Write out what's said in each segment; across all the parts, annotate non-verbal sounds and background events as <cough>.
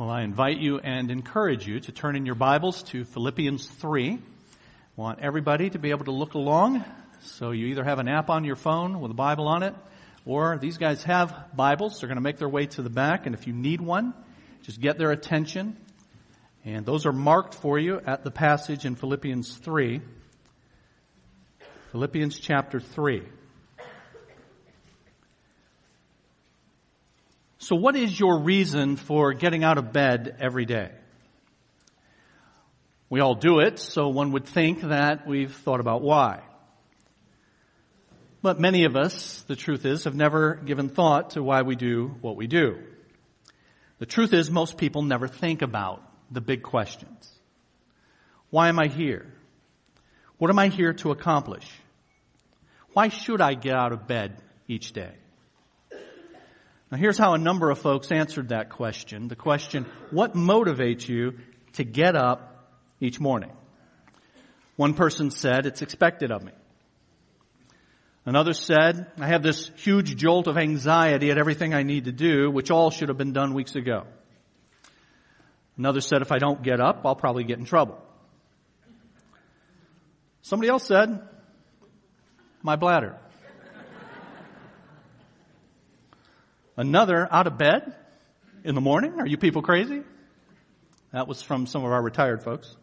Well, I invite you and encourage you to turn in your Bibles to Philippians 3. I want everybody to be able to look along. So you either have an app on your phone with a Bible on it, or these guys have Bibles. They're going to make their way to the back, and if you need one, just get their attention. And those are marked for you at the passage in Philippians 3. Philippians chapter 3. So what is your reason for getting out of bed every day? We all do it, so one would think that we've thought about why. But many of us, the truth is, have never given thought to why we do what we do. The truth is, most people never think about the big questions. Why am I here? What am I here to accomplish? Why should I get out of bed each day? Now here's how a number of folks answered that question. The question, what motivates you to get up each morning? One person said, it's expected of me. Another said, I have this huge jolt of anxiety at everything I need to do, which all should have been done weeks ago. Another said, if I don't get up, I'll probably get in trouble. Somebody else said, my bladder. Another out of bed in the morning? Are you people crazy? That was from some of our retired folks.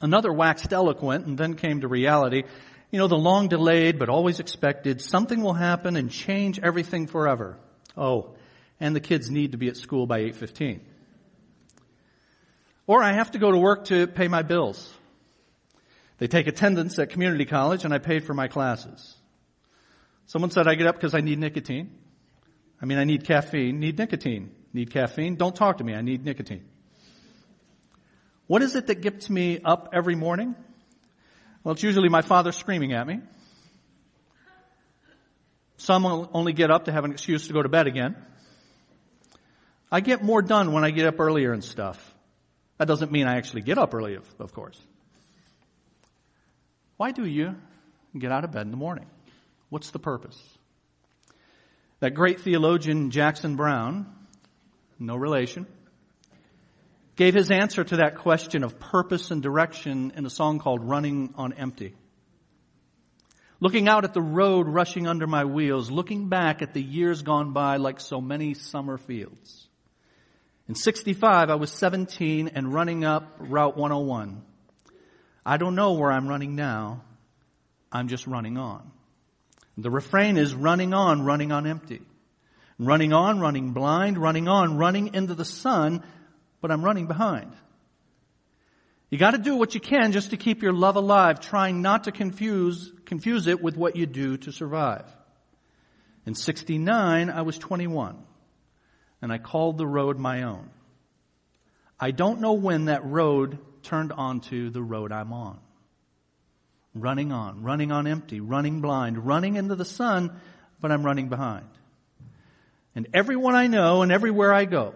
Another waxed eloquent and then came to reality. You know, the long delayed but always expected, something will happen and change everything forever. Oh, and the kids need to be at school by 8.15. Or I have to go to work to pay my bills. They take attendance at community college and I paid for my classes. Someone said I get up because I need nicotine. I mean, I need caffeine, need nicotine. Need caffeine? Don't talk to me. I need nicotine. What is it that gets me up every morning? Well, it's usually my father screaming at me. Some only get up to have an excuse to go to bed again. I get more done when I get up earlier and stuff. That doesn't mean I actually get up early, of course. Why do you get out of bed in the morning? What's the purpose? That great theologian Jackson Browne, no relation, gave his answer to that question of purpose and direction in a song called Running on Empty. Looking out at the road rushing under my wheels, looking back at the years gone by like so many summer fields. In 65, I was 17 and running up Route 101. I don't know where I'm running now. I'm just running on. The refrain is running on, running on empty. Running on, running blind, running on, running into the sun, but I'm running behind. You gotta do what you can just to keep your love alive, trying not to confuse, confuse it with what you do to survive. In 69, I was 21, and I called the road my own. I don't know when that road turned onto the road I'm on running on, running on empty, running blind, running into the sun, but I'm running behind. And everyone I know and everywhere I go,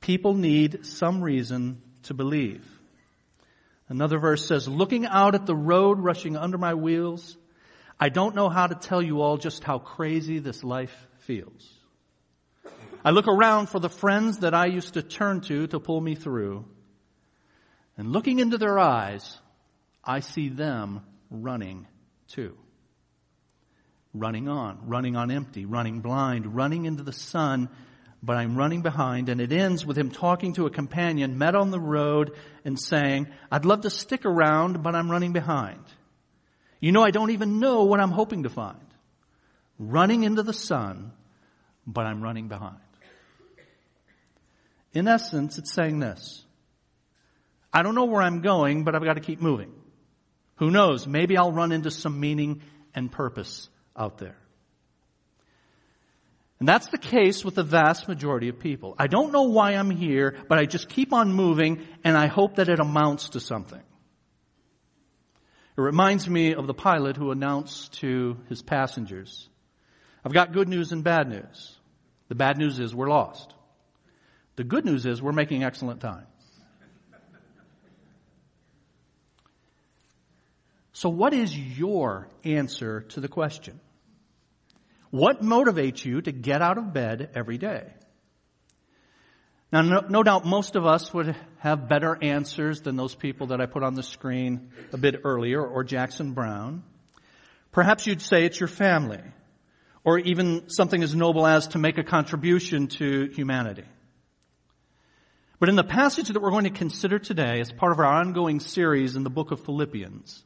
people need some reason to believe. Another verse says, looking out at the road rushing under my wheels, I don't know how to tell you all just how crazy this life feels. I look around for the friends that I used to turn to to pull me through. And looking into their eyes, I see them running too. Running on, running on empty, running blind, running into the sun, but I'm running behind and it ends with him talking to a companion met on the road and saying, I'd love to stick around, but I'm running behind. You know, I don't even know what I'm hoping to find. Running into the sun, but I'm running behind. In essence, it's saying this. I don't know where I'm going, but I've got to keep moving. Who knows? Maybe I'll run into some meaning and purpose out there. And that's the case with the vast majority of people. I don't know why I'm here, but I just keep on moving and I hope that it amounts to something. It reminds me of the pilot who announced to his passengers, I've got good news and bad news. The bad news is we're lost. The good news is we're making excellent time. So what is your answer to the question? What motivates you to get out of bed every day? Now, no, no, doubt most of us would have better answers than those people that I put on the screen a bit earlier, or Jackson Browne. Perhaps you'd say it's your family, or even something as noble as to make a contribution to humanity. But in the passage that we're going to consider today, as part of our ongoing series in the book of Philippians,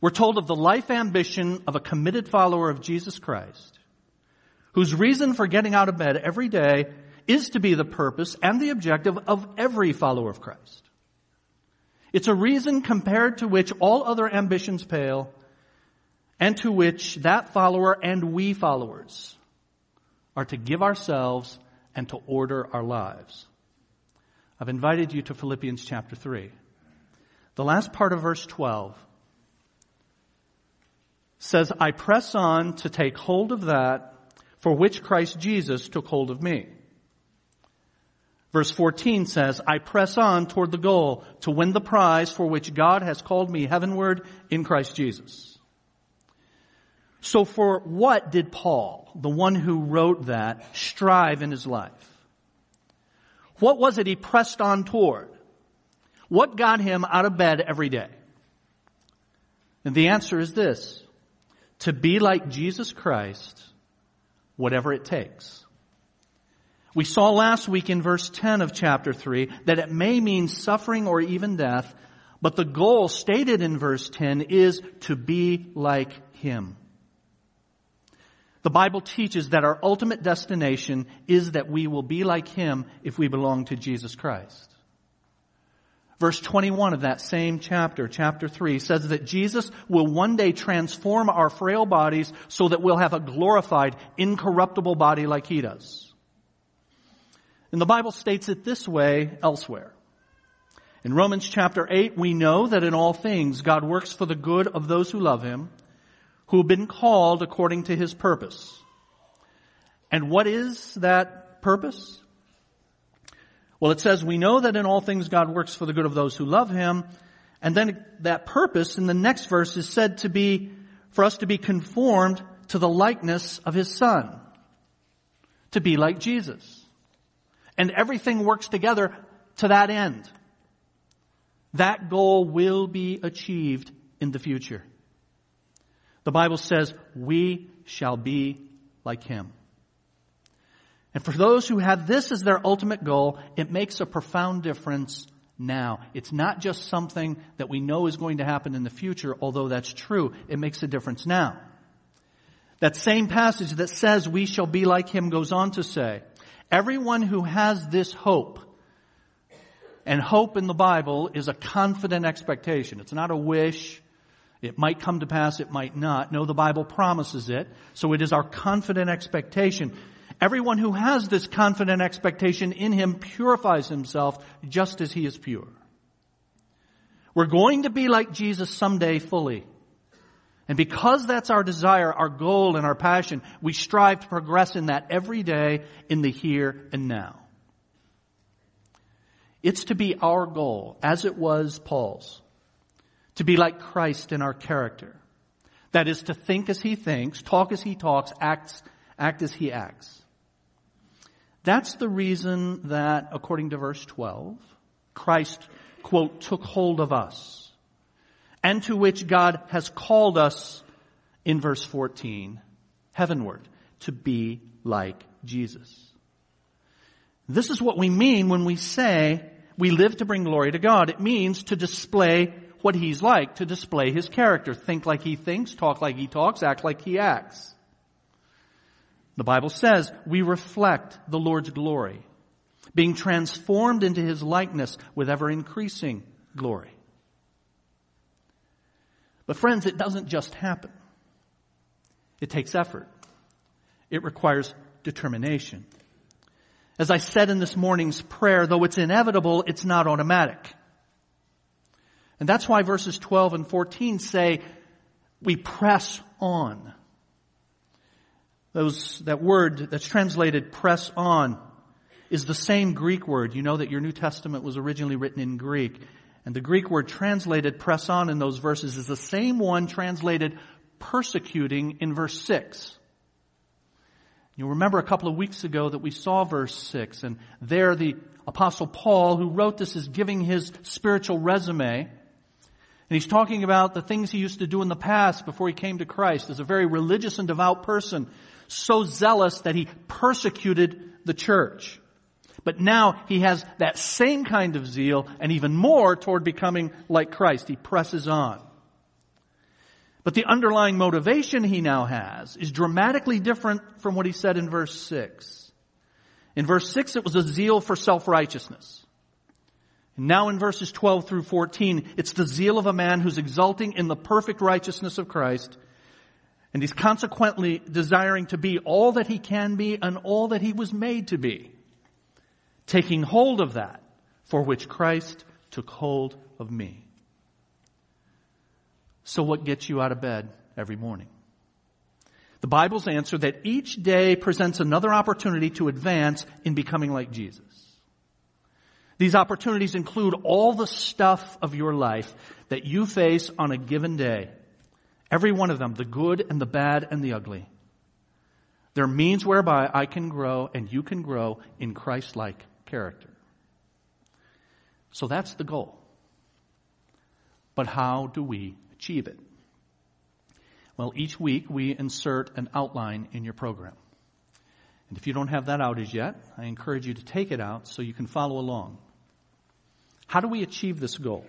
we're told of the life ambition of a committed follower of Jesus Christ, whose reason for getting out of bed every day is to be the purpose and the objective of every follower of Christ. It's a reason compared to which all other ambitions pale and to which that follower and we followers are to give ourselves and to order our lives. I've invited you to Philippians chapter 3. The last part of verse 12 says, I press on to take hold of that for which Christ Jesus took hold of me. Verse 14 says, I press on toward the goal to win the prize for which God has called me heavenward in Christ Jesus. So for what did Paul, the one who wrote that, strive in his life? What was it he pressed on toward? What got him out of bed every day? And the answer is this to be like Jesus Christ, whatever it takes. We saw last week in verse 10 of chapter 3 that it may mean suffering or even death, but the goal stated in verse 10 is to be like Him. The Bible teaches that our ultimate destination is that we will be like Him if we belong to Jesus Christ. Verse 21 of that same chapter, chapter 3, says that Jesus will one day transform our frail bodies so that we'll have a glorified, incorruptible body like He does. And the Bible states it this way elsewhere. In Romans chapter 8, we know that in all things God works for the good of those who love Him, who have been called according to His purpose. And what is that purpose? Well, it says, we know that in all things God works for the good of those who love Him. And then that purpose in the next verse is said to be for us to be conformed to the likeness of His Son. To be like Jesus. And everything works together to that end. That goal will be achieved in the future. The Bible says, we shall be like Him. And for those who have this as their ultimate goal, it makes a profound difference now. It's not just something that we know is going to happen in the future, although that's true. It makes a difference now. That same passage that says we shall be like him goes on to say, everyone who has this hope, and hope in the Bible is a confident expectation. It's not a wish. It might come to pass, it might not. No, the Bible promises it. So it is our confident expectation. Everyone who has this confident expectation in him purifies himself just as he is pure. We're going to be like Jesus someday fully. And because that's our desire, our goal, and our passion, we strive to progress in that every day in the here and now. It's to be our goal, as it was Paul's, to be like Christ in our character. That is to think as he thinks, talk as he talks, act, act as he acts. That's the reason that, according to verse 12, Christ, quote, took hold of us, and to which God has called us in verse 14, heavenward, to be like Jesus. This is what we mean when we say we live to bring glory to God. It means to display what He's like, to display His character. Think like He thinks, talk like He talks, act like He acts. The Bible says we reflect the Lord's glory, being transformed into His likeness with ever increasing glory. But friends, it doesn't just happen. It takes effort. It requires determination. As I said in this morning's prayer, though it's inevitable, it's not automatic. And that's why verses 12 and 14 say, we press on. Those, that word that's translated press on is the same Greek word. You know that your New Testament was originally written in Greek. And the Greek word translated press on in those verses is the same one translated persecuting in verse 6. You'll remember a couple of weeks ago that we saw verse 6, and there the apostle Paul, who wrote this, is giving his spiritual resume. And he's talking about the things he used to do in the past before he came to Christ as a very religious and devout person, so zealous that he persecuted the church. But now he has that same kind of zeal and even more toward becoming like Christ. He presses on. But the underlying motivation he now has is dramatically different from what he said in verse 6. In verse 6 it was a zeal for self-righteousness. And now in verses 12 through 14, it's the zeal of a man who's exulting in the perfect righteousness of Christ, and he's consequently desiring to be all that he can be and all that he was made to be taking hold of that for which Christ took hold of me. So what gets you out of bed every morning? The Bible's answer that each day presents another opportunity to advance in becoming like Jesus. These opportunities include all the stuff of your life that you face on a given day. Every one of them, the good and the bad and the ugly. They're means whereby I can grow and you can grow in Christ-like character. So that's the goal. But how do we achieve it? Well, each week we insert an outline in your program. And if you don't have that out as yet, I encourage you to take it out so you can follow along. How do we achieve this goal?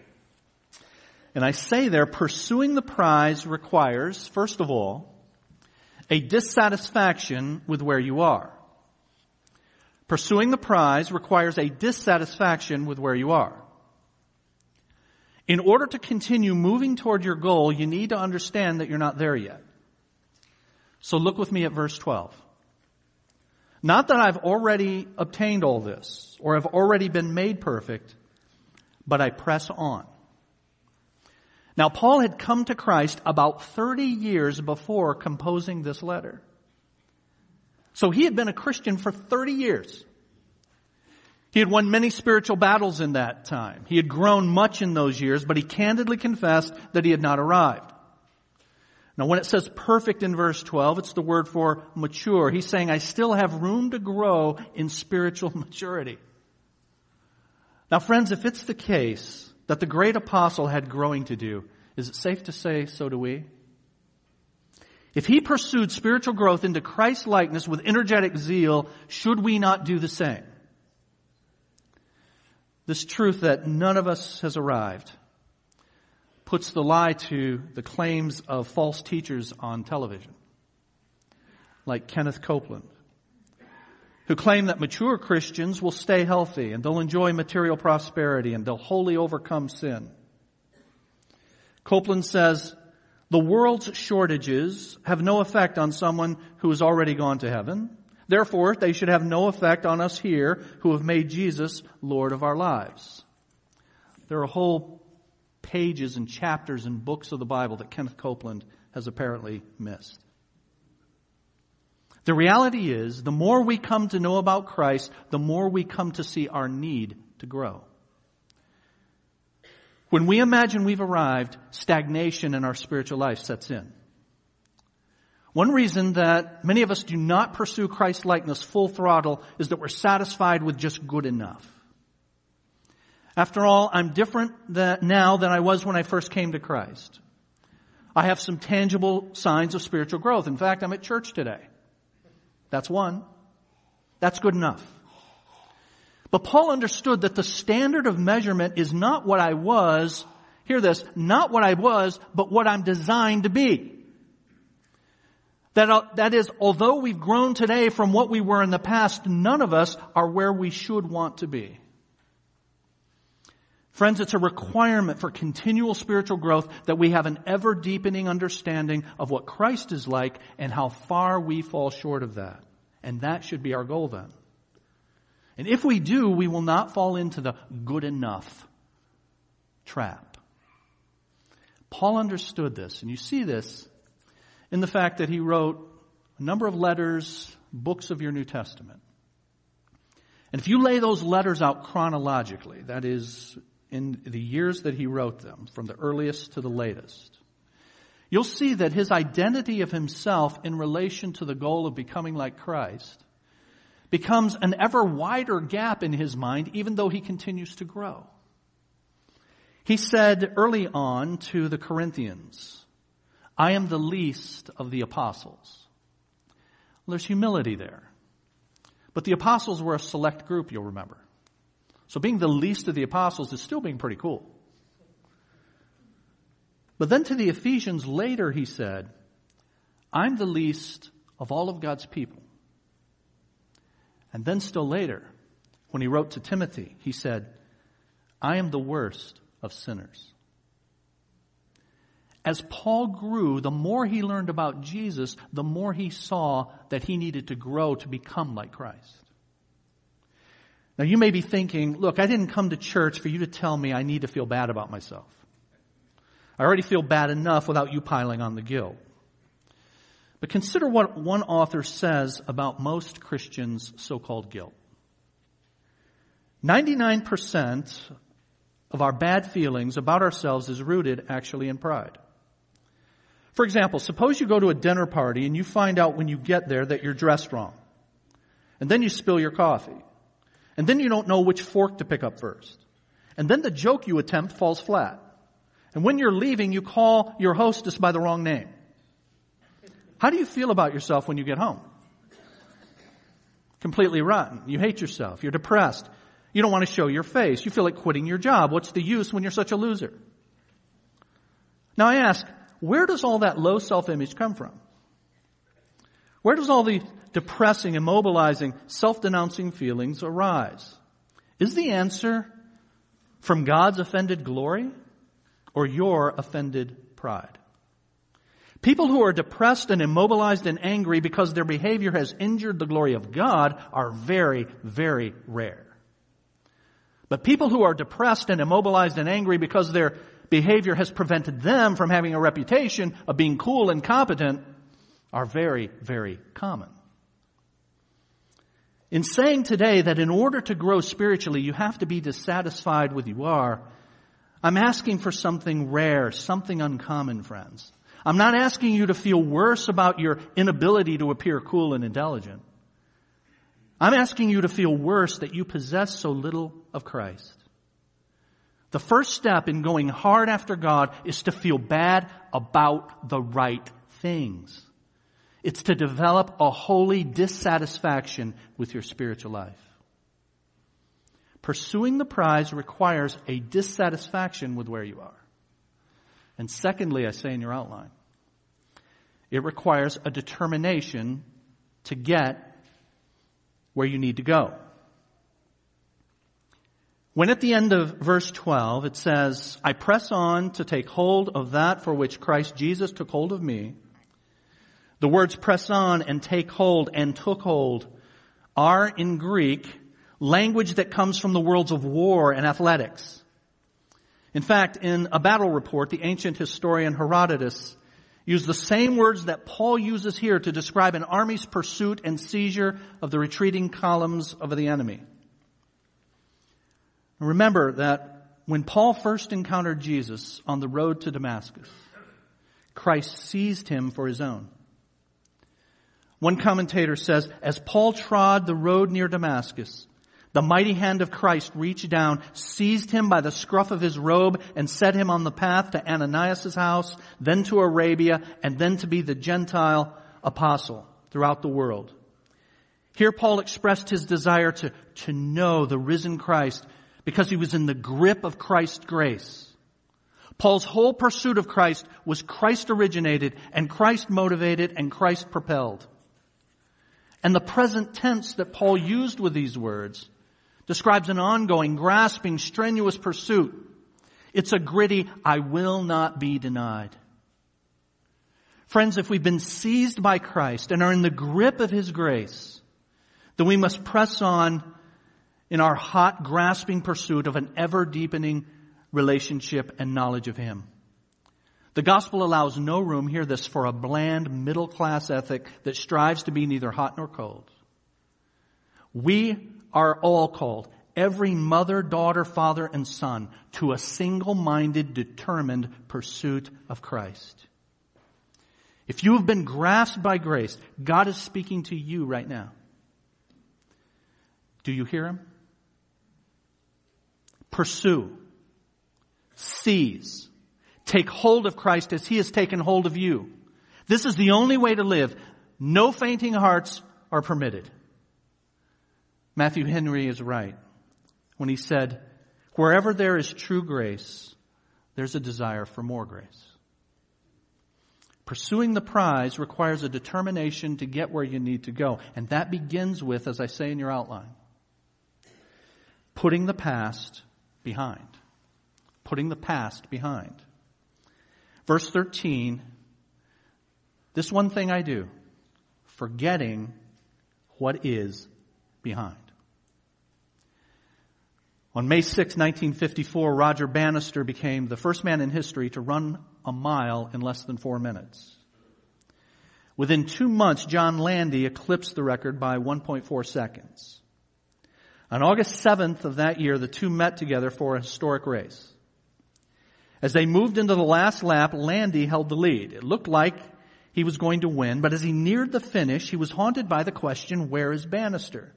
And I say there, pursuing the prize requires, first of all, a dissatisfaction with where you are. Pursuing the prize requires a dissatisfaction with where you are. In order to continue moving toward your goal, you need to understand that you're not there yet. So look with me at verse 12. Not that I've already obtained all this or have already been made perfect, but I press on. Now Paul had come to Christ about 30 years before composing this letter. So he had been a Christian for 30 years. He had won many spiritual battles in that time. He had grown much in those years, but he candidly confessed that he had not arrived. Now when it says perfect in verse 12, it's the word for mature. He's saying, I still have room to grow in spiritual <laughs> maturity. Now friends, if it's the case that the great apostle had growing to do, is it safe to say so do we? If he pursued spiritual growth into Christ likeness with energetic zeal, should we not do the same? This truth that none of us has arrived puts the lie to the claims of false teachers on television, like Kenneth Copeland, who claim that mature Christians will stay healthy and they'll enjoy material prosperity and they'll wholly overcome sin. Copeland says, the world's shortages have no effect on someone who has already gone to heaven. Therefore, they should have no effect on us here who have made Jesus Lord of our lives. There are whole pages and chapters and books of the Bible that Kenneth Copeland has apparently missed. The reality is, the more we come to know about Christ, the more we come to see our need to grow. When we imagine we've arrived, stagnation in our spiritual life sets in. One reason that many of us do not pursue Christ likeness full throttle is that we're satisfied with just good enough. After all, I'm different now than I was when I first came to Christ. I have some tangible signs of spiritual growth. In fact, I'm at church today. That's one. That's good enough. But Paul understood that the standard of measurement is not what I was, hear this, not what I was, but what I'm designed to be. That, uh, that is, although we've grown today from what we were in the past, none of us are where we should want to be. Friends, it's a requirement for continual spiritual growth that we have an ever deepening understanding of what Christ is like and how far we fall short of that. And that should be our goal then. And if we do, we will not fall into the good enough trap. Paul understood this, and you see this in the fact that he wrote a number of letters, books of your New Testament. And if you lay those letters out chronologically, that is, in the years that he wrote them, from the earliest to the latest, you'll see that his identity of himself in relation to the goal of becoming like Christ becomes an ever wider gap in his mind, even though he continues to grow. He said early on to the Corinthians, I am the least of the apostles. Well, there's humility there. But the apostles were a select group, you'll remember. So being the least of the apostles is still being pretty cool. But then to the Ephesians later he said, I'm the least of all of God's people. And then still later, when he wrote to Timothy, he said, I am the worst of sinners. As Paul grew, the more he learned about Jesus, the more he saw that he needed to grow to become like Christ. Now you may be thinking, look, I didn't come to church for you to tell me I need to feel bad about myself. I already feel bad enough without you piling on the guilt. But consider what one author says about most Christians' so-called guilt. 99% of our bad feelings about ourselves is rooted actually in pride. For example, suppose you go to a dinner party and you find out when you get there that you're dressed wrong. And then you spill your coffee. And then you don't know which fork to pick up first. And then the joke you attempt falls flat. And when you're leaving, you call your hostess by the wrong name. How do you feel about yourself when you get home? Completely rotten. You hate yourself. You're depressed. You don't want to show your face. You feel like quitting your job. What's the use when you're such a loser? Now I ask, where does all that low self-image come from? Where does all the depressing, immobilizing, self-denouncing feelings arise? Is the answer from God's offended glory or your offended pride? People who are depressed and immobilized and angry because their behavior has injured the glory of God are very, very rare. But people who are depressed and immobilized and angry because their behavior has prevented them from having a reputation of being cool and competent are very, very common. In saying today that in order to grow spiritually, you have to be dissatisfied with you are, I'm asking for something rare, something uncommon, friends. I'm not asking you to feel worse about your inability to appear cool and intelligent. I'm asking you to feel worse that you possess so little of Christ. The first step in going hard after God is to feel bad about the right things. It's to develop a holy dissatisfaction with your spiritual life. Pursuing the prize requires a dissatisfaction with where you are. And secondly, I say in your outline, it requires a determination to get where you need to go. When at the end of verse 12 it says, I press on to take hold of that for which Christ Jesus took hold of me, the words press on and take hold and took hold are in Greek language that comes from the worlds of war and athletics. In fact, in a battle report, the ancient historian Herodotus used the same words that Paul uses here to describe an army's pursuit and seizure of the retreating columns of the enemy. Remember that when Paul first encountered Jesus on the road to Damascus, Christ seized him for his own. One commentator says, as Paul trod the road near Damascus, the mighty hand of Christ reached down, seized him by the scruff of his robe, and set him on the path to Ananias' house, then to Arabia, and then to be the Gentile apostle throughout the world. Here Paul expressed his desire to, to know the risen Christ because he was in the grip of Christ's grace. Paul's whole pursuit of Christ was Christ originated and Christ motivated and Christ propelled. And the present tense that Paul used with these words describes an ongoing, grasping, strenuous pursuit. It's a gritty, I will not be denied. Friends, if we've been seized by Christ and are in the grip of His grace, then we must press on in our hot, grasping pursuit of an ever deepening relationship and knowledge of Him. The gospel allows no room, hear this, for a bland middle class ethic that strives to be neither hot nor cold. We are all called, every mother, daughter, father, and son, to a single-minded, determined pursuit of Christ. If you have been grasped by grace, God is speaking to you right now. Do you hear Him? Pursue. Seize. Take hold of Christ as He has taken hold of you. This is the only way to live. No fainting hearts are permitted. Matthew Henry is right when he said, wherever there is true grace, there's a desire for more grace. Pursuing the prize requires a determination to get where you need to go. And that begins with, as I say in your outline, putting the past behind. Putting the past behind. Verse 13, this one thing I do, forgetting what is behind. On May 6, 1954, Roger Bannister became the first man in history to run a mile in less than four minutes. Within two months, John Landy eclipsed the record by 1.4 seconds. On August 7th of that year, the two met together for a historic race. As they moved into the last lap, Landy held the lead. It looked like he was going to win, but as he neared the finish, he was haunted by the question, where is Bannister?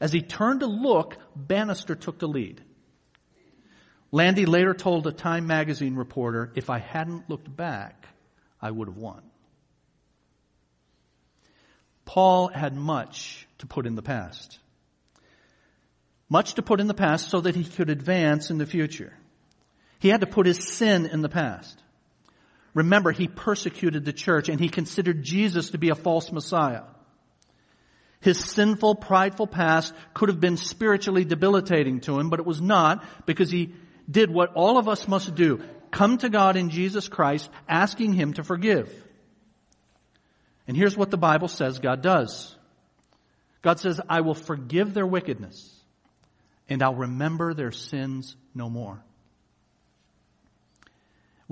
As he turned to look, Bannister took the lead. Landy later told a Time magazine reporter, if I hadn't looked back, I would have won. Paul had much to put in the past. Much to put in the past so that he could advance in the future. He had to put his sin in the past. Remember, he persecuted the church and he considered Jesus to be a false Messiah. His sinful, prideful past could have been spiritually debilitating to him, but it was not because he did what all of us must do. Come to God in Jesus Christ, asking Him to forgive. And here's what the Bible says God does. God says, I will forgive their wickedness and I'll remember their sins no more.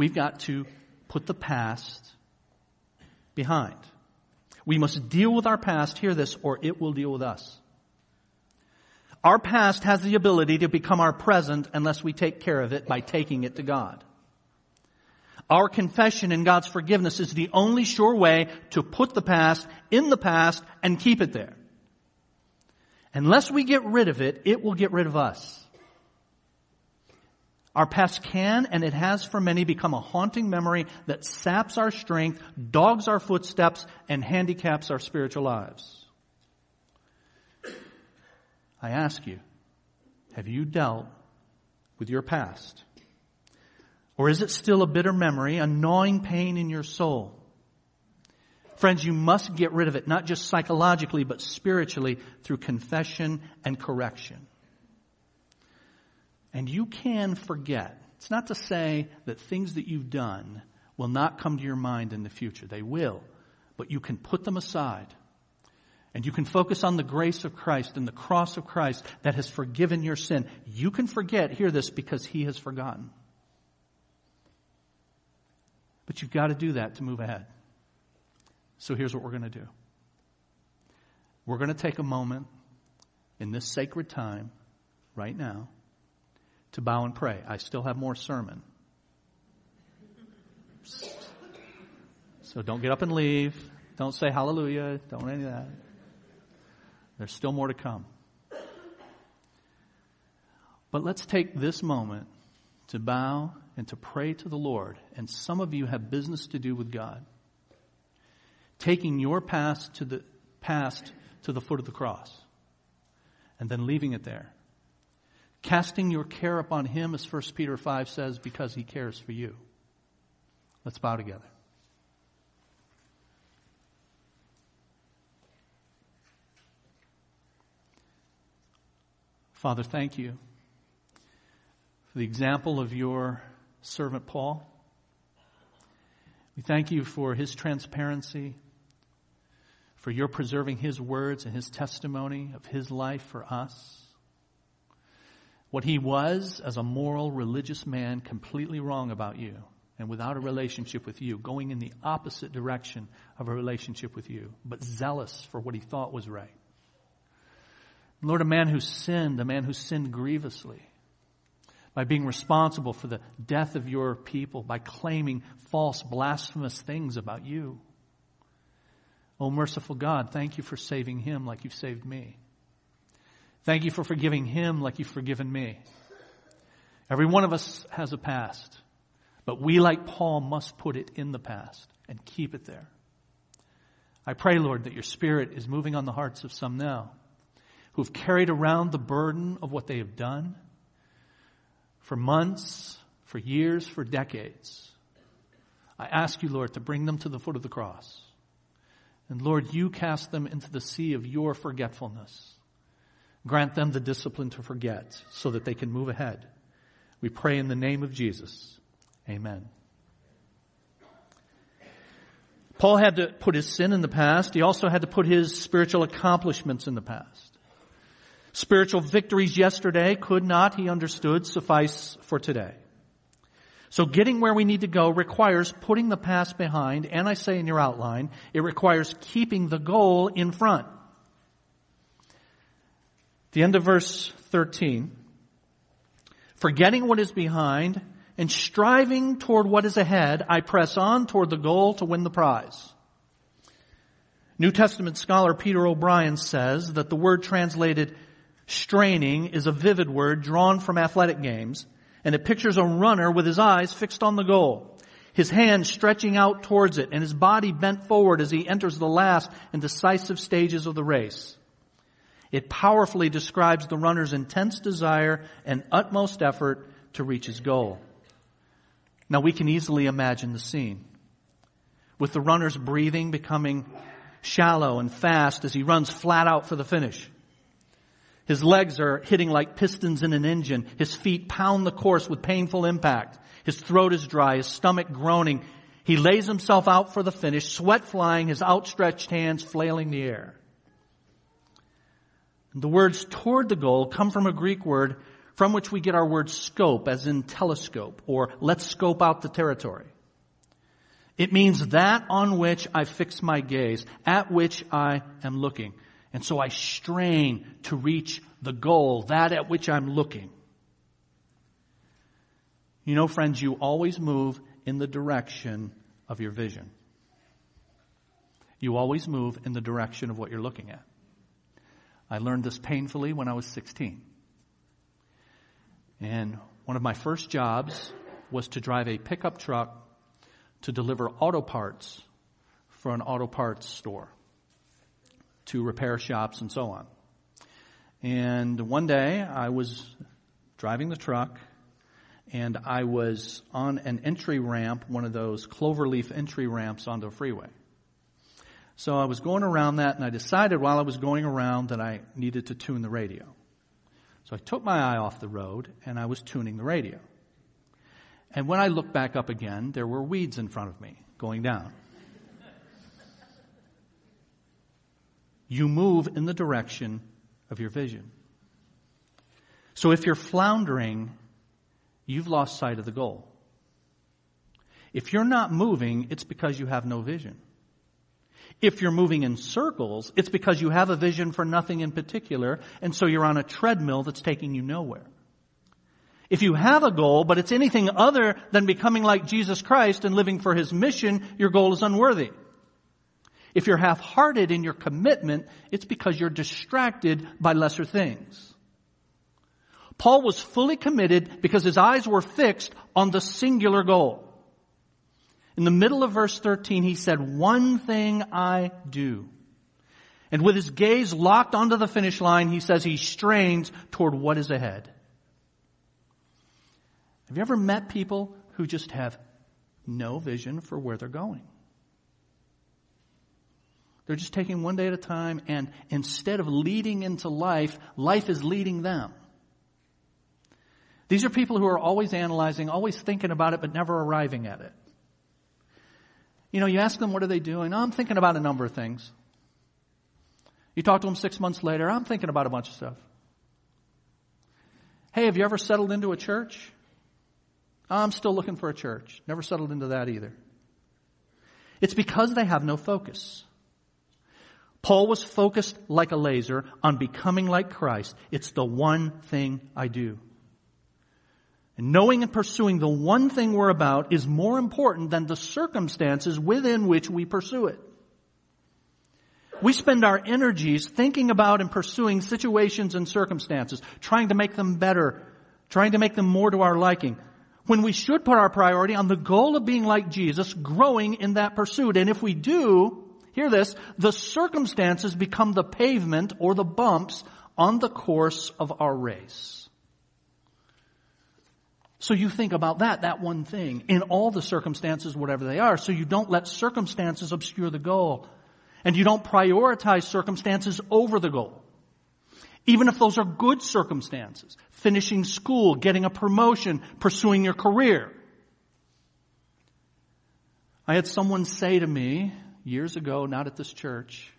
We've got to put the past behind. We must deal with our past, hear this, or it will deal with us. Our past has the ability to become our present unless we take care of it by taking it to God. Our confession and God's forgiveness is the only sure way to put the past in the past and keep it there. Unless we get rid of it, it will get rid of us. Our past can, and it has for many, become a haunting memory that saps our strength, dogs our footsteps, and handicaps our spiritual lives. I ask you, have you dealt with your past? Or is it still a bitter memory, a gnawing pain in your soul? Friends, you must get rid of it, not just psychologically, but spiritually through confession and correction. And you can forget. It's not to say that things that you've done will not come to your mind in the future. They will. But you can put them aside. And you can focus on the grace of Christ and the cross of Christ that has forgiven your sin. You can forget, hear this, because He has forgotten. But you've got to do that to move ahead. So here's what we're going to do. We're going to take a moment in this sacred time right now to bow and pray. I still have more sermon. So don't get up and leave. Don't say hallelujah. Don't any of that. There's still more to come. But let's take this moment to bow and to pray to the Lord. And some of you have business to do with God. Taking your past to the past to the foot of the cross and then leaving it there Casting your care upon him, as 1 Peter 5 says, because he cares for you. Let's bow together. Father, thank you for the example of your servant Paul. We thank you for his transparency, for your preserving his words and his testimony of his life for us what he was as a moral, religious man, completely wrong about you and without a relationship with you, going in the opposite direction of a relationship with you, but zealous for what he thought was right. Lord, a man who sinned, a man who sinned grievously. by being responsible for the death of your people, by claiming false, blasphemous things about you. Oh, merciful God, thank you for saving him like you've saved me. Thank you for forgiving him like you've forgiven me. Every one of us has a past, but we, like Paul, must put it in the past and keep it there. I pray, Lord, that your Spirit is moving on the hearts of some now who've carried around the burden of what they have done for months, for years, for decades. I ask you, Lord, to bring them to the foot of the cross. And Lord, you cast them into the sea of your forgetfulness. Grant them the discipline to forget so that they can move ahead. We pray in the name of Jesus. Amen. Paul had to put his sin in the past. He also had to put his spiritual accomplishments in the past. Spiritual victories yesterday could not, he understood, suffice for today. So getting where we need to go requires putting the past behind, and I say in your outline, it requires keeping the goal in front. The end of verse 13. Forgetting what is behind and striving toward what is ahead, I press on toward the goal to win the prize. New Testament scholar Peter O'Brien says that the word translated straining is a vivid word drawn from athletic games, and it pictures a runner with his eyes fixed on the goal, his hands stretching out towards it, and his body bent forward as he enters the last and decisive stages of the race. It powerfully describes the runner's intense desire and utmost effort to reach his goal. Now we can easily imagine the scene. With the runner's breathing becoming shallow and fast as he runs flat out for the finish. His legs are hitting like pistons in an engine. His feet pound the course with painful impact. His throat is dry, his stomach groaning. He lays himself out for the finish, sweat flying, his outstretched hands flailing the air. The words toward the goal come from a Greek word from which we get our word scope, as in telescope, or let's scope out the territory. It means that on which I fix my gaze, at which I am looking. And so I strain to reach the goal, that at which I'm looking. You know, friends, you always move in the direction of your vision. You always move in the direction of what you're looking at. I learned this painfully when I was 16. And one of my first jobs was to drive a pickup truck to deliver auto parts for an auto parts store to repair shops and so on. And one day I was driving the truck and I was on an entry ramp, one of those cloverleaf entry ramps onto a freeway. So I was going around that and I decided while I was going around that I needed to tune the radio. So I took my eye off the road and I was tuning the radio. And when I looked back up again, there were weeds in front of me going down. you move in the direction of your vision. So if you're floundering, you've lost sight of the goal. If you're not moving, it's because you have no vision. If you're moving in circles, it's because you have a vision for nothing in particular, and so you're on a treadmill that's taking you nowhere. If you have a goal, but it's anything other than becoming like Jesus Christ and living for His mission, your goal is unworthy. If you're half-hearted in your commitment, it's because you're distracted by lesser things. Paul was fully committed because his eyes were fixed on the singular goal. In the middle of verse 13, he said, one thing I do. And with his gaze locked onto the finish line, he says he strains toward what is ahead. Have you ever met people who just have no vision for where they're going? They're just taking one day at a time and instead of leading into life, life is leading them. These are people who are always analyzing, always thinking about it, but never arriving at it. You know, you ask them, what are they doing? Oh, I'm thinking about a number of things. You talk to them six months later, I'm thinking about a bunch of stuff. Hey, have you ever settled into a church? I'm still looking for a church. Never settled into that either. It's because they have no focus. Paul was focused like a laser on becoming like Christ. It's the one thing I do. And knowing and pursuing the one thing we're about is more important than the circumstances within which we pursue it. We spend our energies thinking about and pursuing situations and circumstances, trying to make them better, trying to make them more to our liking, when we should put our priority on the goal of being like Jesus, growing in that pursuit. And if we do, hear this, the circumstances become the pavement or the bumps on the course of our race. So you think about that, that one thing, in all the circumstances, whatever they are, so you don't let circumstances obscure the goal. And you don't prioritize circumstances over the goal. Even if those are good circumstances, finishing school, getting a promotion, pursuing your career. I had someone say to me years ago, not at this church,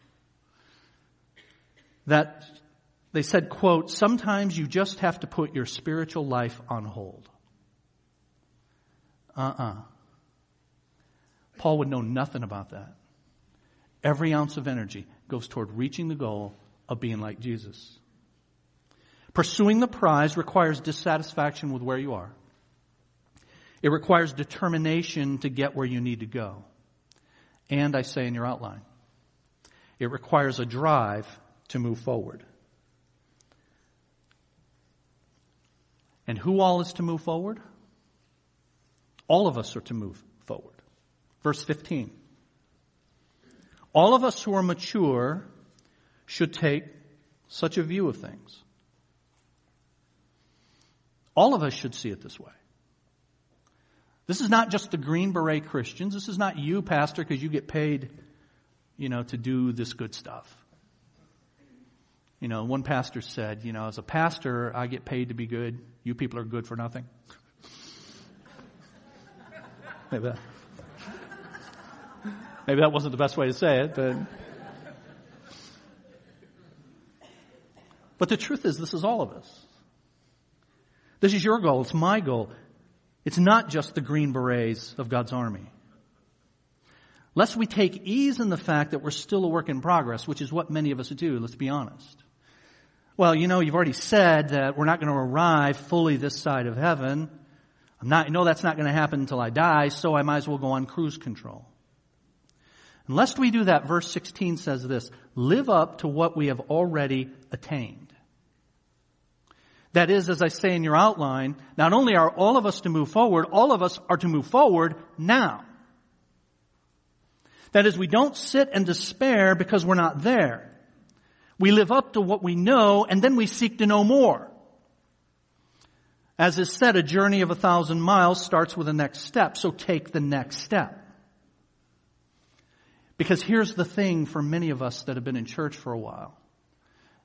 that they said, quote, sometimes you just have to put your spiritual life on hold. Uh-uh. Paul would know nothing about that. Every ounce of energy goes toward reaching the goal of being like Jesus. Pursuing the prize requires dissatisfaction with where you are. It requires determination to get where you need to go. And I say in your outline, it requires a drive to move forward. And who all is to move forward? All of us are to move forward. Verse 15. All of us who are mature should take such a view of things. All of us should see it this way. This is not just the Green Beret Christians. This is not you, Pastor, because you get paid, you know, to do this good stuff. You know, one pastor said, you know, as a pastor, I get paid to be good. You people are good for nothing. Maybe that, maybe that wasn't the best way to say it, but. But the truth is, this is all of us. This is your goal. It's my goal. It's not just the green berets of God's army. Lest we take ease in the fact that we're still a work in progress, which is what many of us do, let's be honest. Well, you know, you've already said that we're not going to arrive fully this side of heaven. I'm not, I know that's not going to happen until I die, so I might as well go on cruise control. Unless we do that, verse 16 says this, live up to what we have already attained. That is, as I say in your outline, not only are all of us to move forward, all of us are to move forward now. That is, we don't sit and despair because we're not there. We live up to what we know and then we seek to know more. As is said, a journey of a thousand miles starts with the next step, so take the next step. Because here's the thing for many of us that have been in church for a while.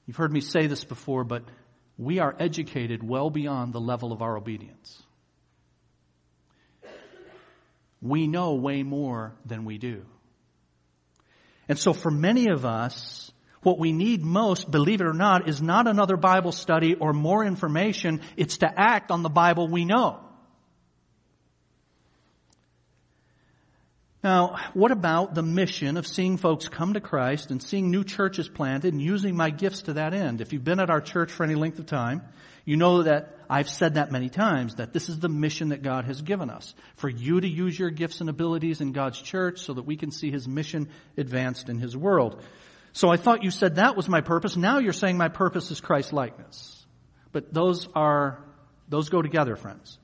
You've heard me say this before, but we are educated well beyond the level of our obedience. We know way more than we do. And so for many of us, what we need most, believe it or not, is not another Bible study or more information. It's to act on the Bible we know. Now, what about the mission of seeing folks come to Christ and seeing new churches planted and using my gifts to that end? If you've been at our church for any length of time, you know that I've said that many times, that this is the mission that God has given us. For you to use your gifts and abilities in God's church so that we can see His mission advanced in His world. So I thought you said that was my purpose. Now you're saying my purpose is Christ likeness. But those are, those go together, friends.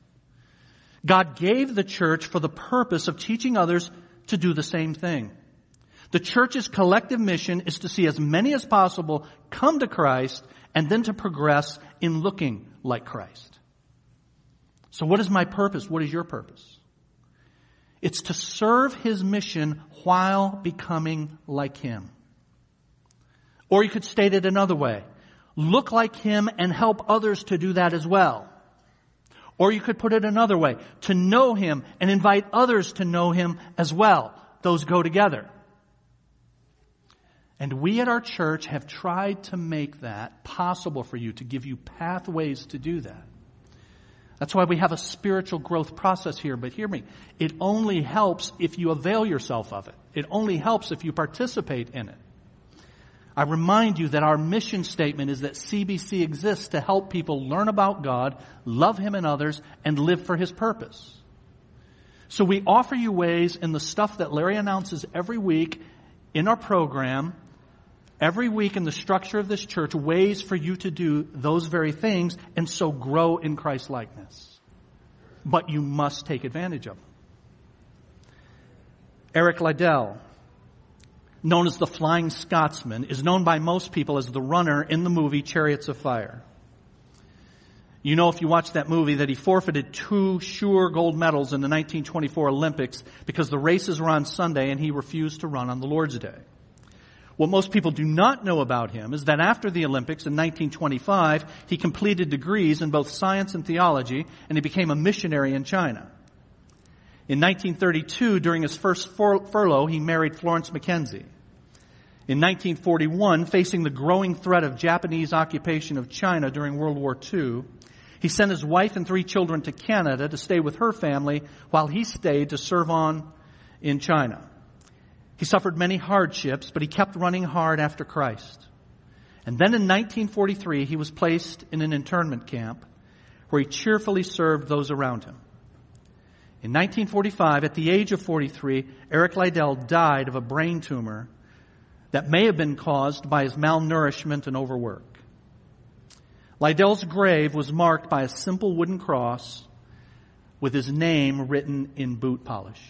God gave the church for the purpose of teaching others to do the same thing. The church's collective mission is to see as many as possible come to Christ and then to progress in looking like Christ. So what is my purpose? What is your purpose? It's to serve His mission while becoming like Him. Or you could state it another way. Look like Him and help others to do that as well. Or you could put it another way, to know Him and invite others to know Him as well. Those go together. And we at our church have tried to make that possible for you, to give you pathways to do that. That's why we have a spiritual growth process here, but hear me. It only helps if you avail yourself of it. It only helps if you participate in it. I remind you that our mission statement is that CBC exists to help people learn about God, love Him and others, and live for His purpose. So we offer you ways in the stuff that Larry announces every week in our program, every week in the structure of this church, ways for you to do those very things and so grow in Christ likeness. But you must take advantage of them. Eric Liddell, known as the Flying Scotsman, is known by most people as the runner in the movie Chariots of Fire. You know, if you watch that movie, that he forfeited two sure gold medals in the 1924 Olympics because the races were on Sunday and he refused to run on the Lord's Day. What most people do not know about him is that after the Olympics in 1925, he completed degrees in both science and theology and he became a missionary in China. In 1932, during his first furlough, he married Florence McKenzie. In 1941, facing the growing threat of Japanese occupation of China during World War II, he sent his wife and three children to Canada to stay with her family while he stayed to serve on in China. He suffered many hardships, but he kept running hard after Christ. And then in 1943, he was placed in an internment camp where he cheerfully served those around him. In 1945, at the age of 43, Eric Liddell died of a brain tumor that may have been caused by his malnourishment and overwork. Liddell's grave was marked by a simple wooden cross with his name written in boot polish.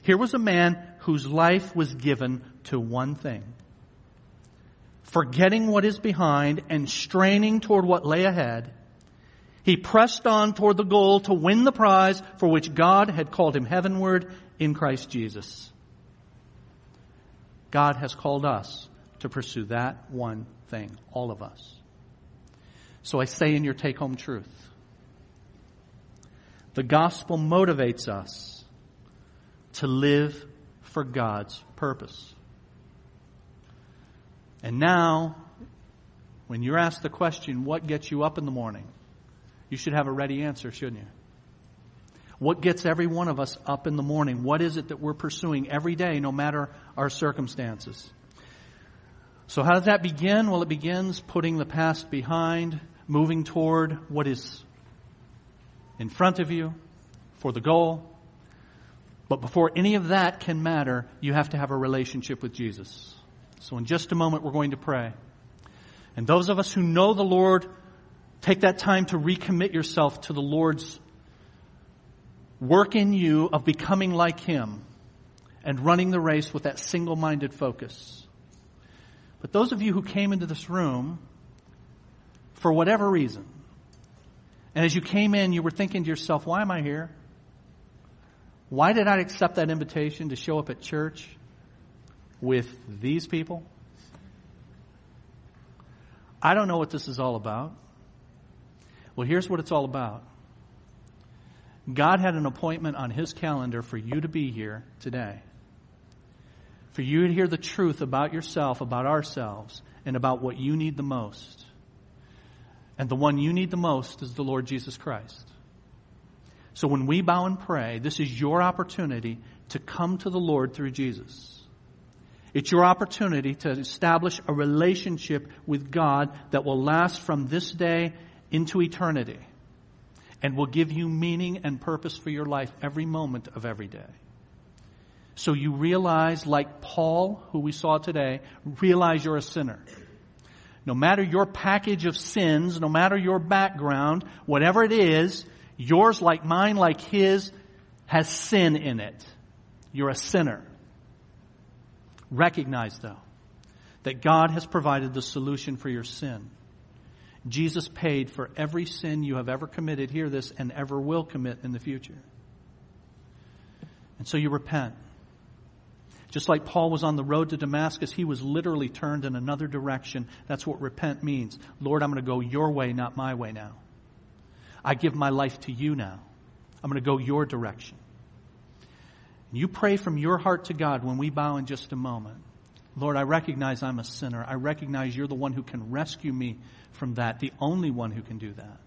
Here was a man whose life was given to one thing. Forgetting what is behind and straining toward what lay ahead, he pressed on toward the goal to win the prize for which God had called him heavenward in Christ Jesus. God has called us to pursue that one thing, all of us. So I say in your take home truth, the gospel motivates us to live for God's purpose. And now, when you're asked the question, what gets you up in the morning? You should have a ready answer, shouldn't you? What gets every one of us up in the morning? What is it that we're pursuing every day, no matter our circumstances? So how does that begin? Well, it begins putting the past behind, moving toward what is in front of you for the goal. But before any of that can matter, you have to have a relationship with Jesus. So in just a moment, we're going to pray. And those of us who know the Lord Take that time to recommit yourself to the Lord's work in you of becoming like Him and running the race with that single minded focus. But those of you who came into this room, for whatever reason, and as you came in, you were thinking to yourself, why am I here? Why did I accept that invitation to show up at church with these people? I don't know what this is all about. Well, here's what it's all about. God had an appointment on His calendar for you to be here today. For you to hear the truth about yourself, about ourselves, and about what you need the most. And the one you need the most is the Lord Jesus Christ. So when we bow and pray, this is your opportunity to come to the Lord through Jesus. It's your opportunity to establish a relationship with God that will last from this day into eternity and will give you meaning and purpose for your life every moment of every day. So you realize, like Paul, who we saw today, realize you're a sinner. No matter your package of sins, no matter your background, whatever it is, yours like mine, like his, has sin in it. You're a sinner. Recognize though, that God has provided the solution for your sin. Jesus paid for every sin you have ever committed, hear this, and ever will commit in the future. And so you repent. Just like Paul was on the road to Damascus, he was literally turned in another direction. That's what repent means. Lord, I'm going to go your way, not my way now. I give my life to you now. I'm going to go your direction. You pray from your heart to God when we bow in just a moment. Lord, I recognize I'm a sinner. I recognize you're the one who can rescue me from that, the only one who can do that.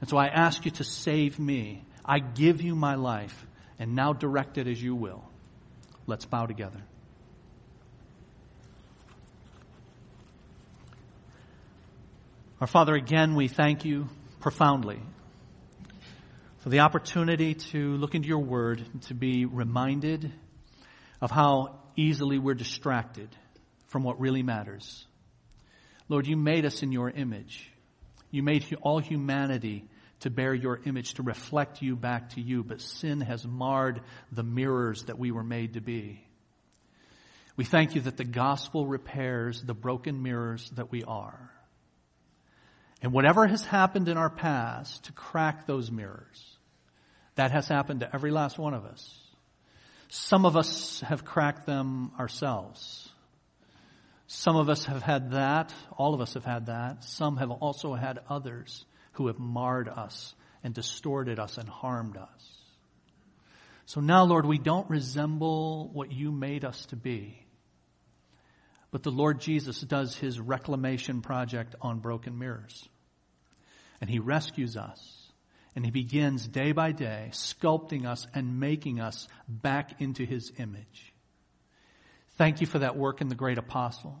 And so I ask you to save me. I give you my life, and now direct it as you will. Let's bow together. Our Father, again, we thank you profoundly for the opportunity to look into your word and to be reminded of how easily we're distracted from what really matters. Lord, you made us in your image. You made all humanity to bear your image, to reflect you back to you, but sin has marred the mirrors that we were made to be. We thank you that the gospel repairs the broken mirrors that we are. And whatever has happened in our past to crack those mirrors, that has happened to every last one of us. Some of us have cracked them ourselves. Some of us have had that. All of us have had that. Some have also had others who have marred us and distorted us and harmed us. So now, Lord, we don't resemble what you made us to be. But the Lord Jesus does his reclamation project on broken mirrors. And he rescues us. And he begins day by day sculpting us and making us back into his image. Thank you for that work in the great apostle.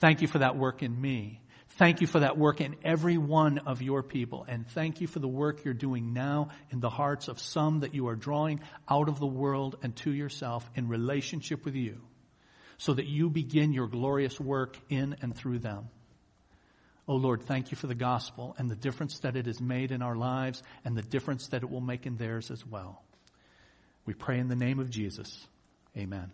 Thank you for that work in me. Thank you for that work in every one of your people. And thank you for the work you're doing now in the hearts of some that you are drawing out of the world and to yourself in relationship with you so that you begin your glorious work in and through them. Oh Lord, thank you for the gospel and the difference that it has made in our lives and the difference that it will make in theirs as well. We pray in the name of Jesus. Amen.